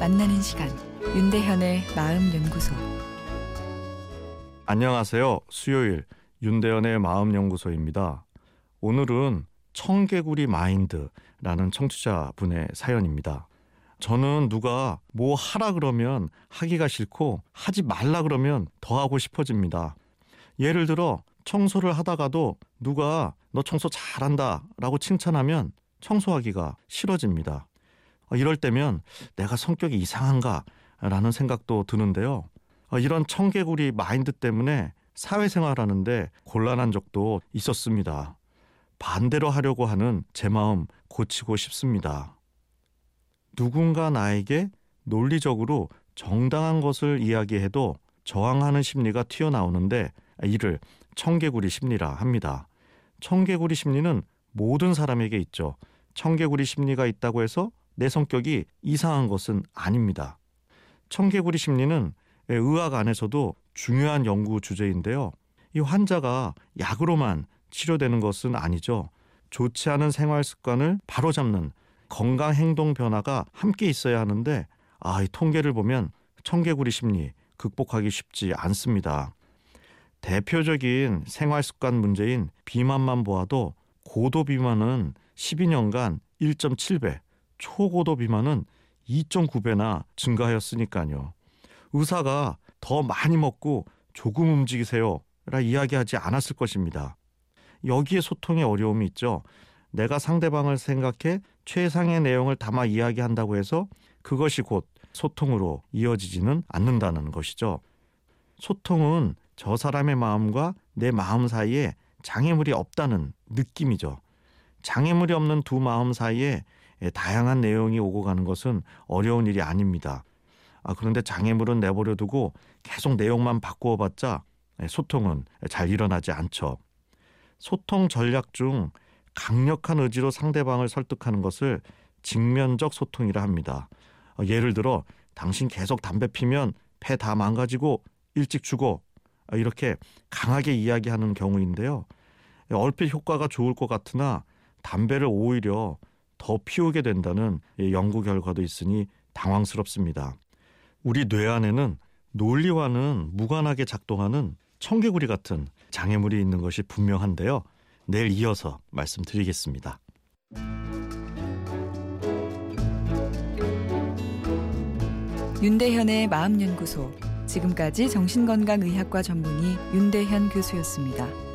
만나는 시간 윤대현의 마음 연구소 안녕하세요. 수요일 윤대현의 마음 연구소입니다. 오늘은 청개구리 마인드라는 청취자분의 사연입니다. 저는 누가 뭐 하라 그러면 하기가 싫고 하지 말라 그러면 더 하고 싶어집니다. 예를 들어 청소를 하다가도 누가 너 청소 잘한다 라고 칭찬하면 청소하기가 싫어집니다. 이럴 때면 내가 성격이 이상한가 라는 생각도 드는데요. 이런 청개구리 마인드 때문에 사회생활하는데 곤란한 적도 있었습니다. 반대로 하려고 하는 제 마음 고치고 싶습니다. 누군가 나에게 논리적으로 정당한 것을 이야기해도 저항하는 심리가 튀어나오는데 이를 청개구리 심리라 합니다. 청개구리 심리는 모든 사람에게 있죠. 청개구리 심리가 있다고 해서 내 성격이 이상한 것은 아닙니다. 청개구리 심리는 의학 안에서도 중요한 연구 주제인데요. 이 환자가 약으로만 치료되는 것은 아니죠. 좋지 않은 생활 습관을 바로잡는 건강 행동 변화가 함께 있어야 하는데 아, 이 통계를 보면 청개구리 심리 극복하기 쉽지 않습니다. 대표적인 생활 습관 문제인 비만만 보아도 고도 비만은 12년간 1.7배, 초고도 비만은 2.9배나 증가하였으니까요. 의사가 더 많이 먹고 조금 움직이세요. 라 이야기하지 않았을 것입니다. 여기에 소통의 어려움이 있죠. 내가 상대방을 생각해 최상의 내용을 담아 이야기한다고 해서 그것이 곧 소통으로 이어지지는 않는다는 것이죠. 소통은 저 사람의 마음과 내 마음 사이에 장애물이 없다는 느낌이죠. 장애물이 없는 두 마음 사이에 다양한 내용이 오고 가는 것은 어려운 일이 아닙니다. 아, 그런데 장애물은 내버려 두고 계속 내용만 바꾸어 봤자 소통은 잘 일어나지 않죠. 소통 전략 중 강력한 의지로 상대방을 설득하는 것을 직면적 소통이라 합니다. 어, 예를 들어 당신 계속 담배 피면 폐 다 망가지고 일찍 죽어 아, 이렇게 강하게 이야기하는 경우인데요. 얼핏 효과가 좋을 것 같으나 담배를 오히려 더 피우게 된다는 연구 결과도 있으니 당황스럽습니다. 우리 뇌 안에는 논리와는 무관하게 작동하는 청개구리 같은 장애물이 있는 것이 분명한데요. 내일 이어서 말씀드리겠습니다. 윤대현의 마음연구소 지금까지 정신건강의학과 전문의 윤대현 교수였습니다.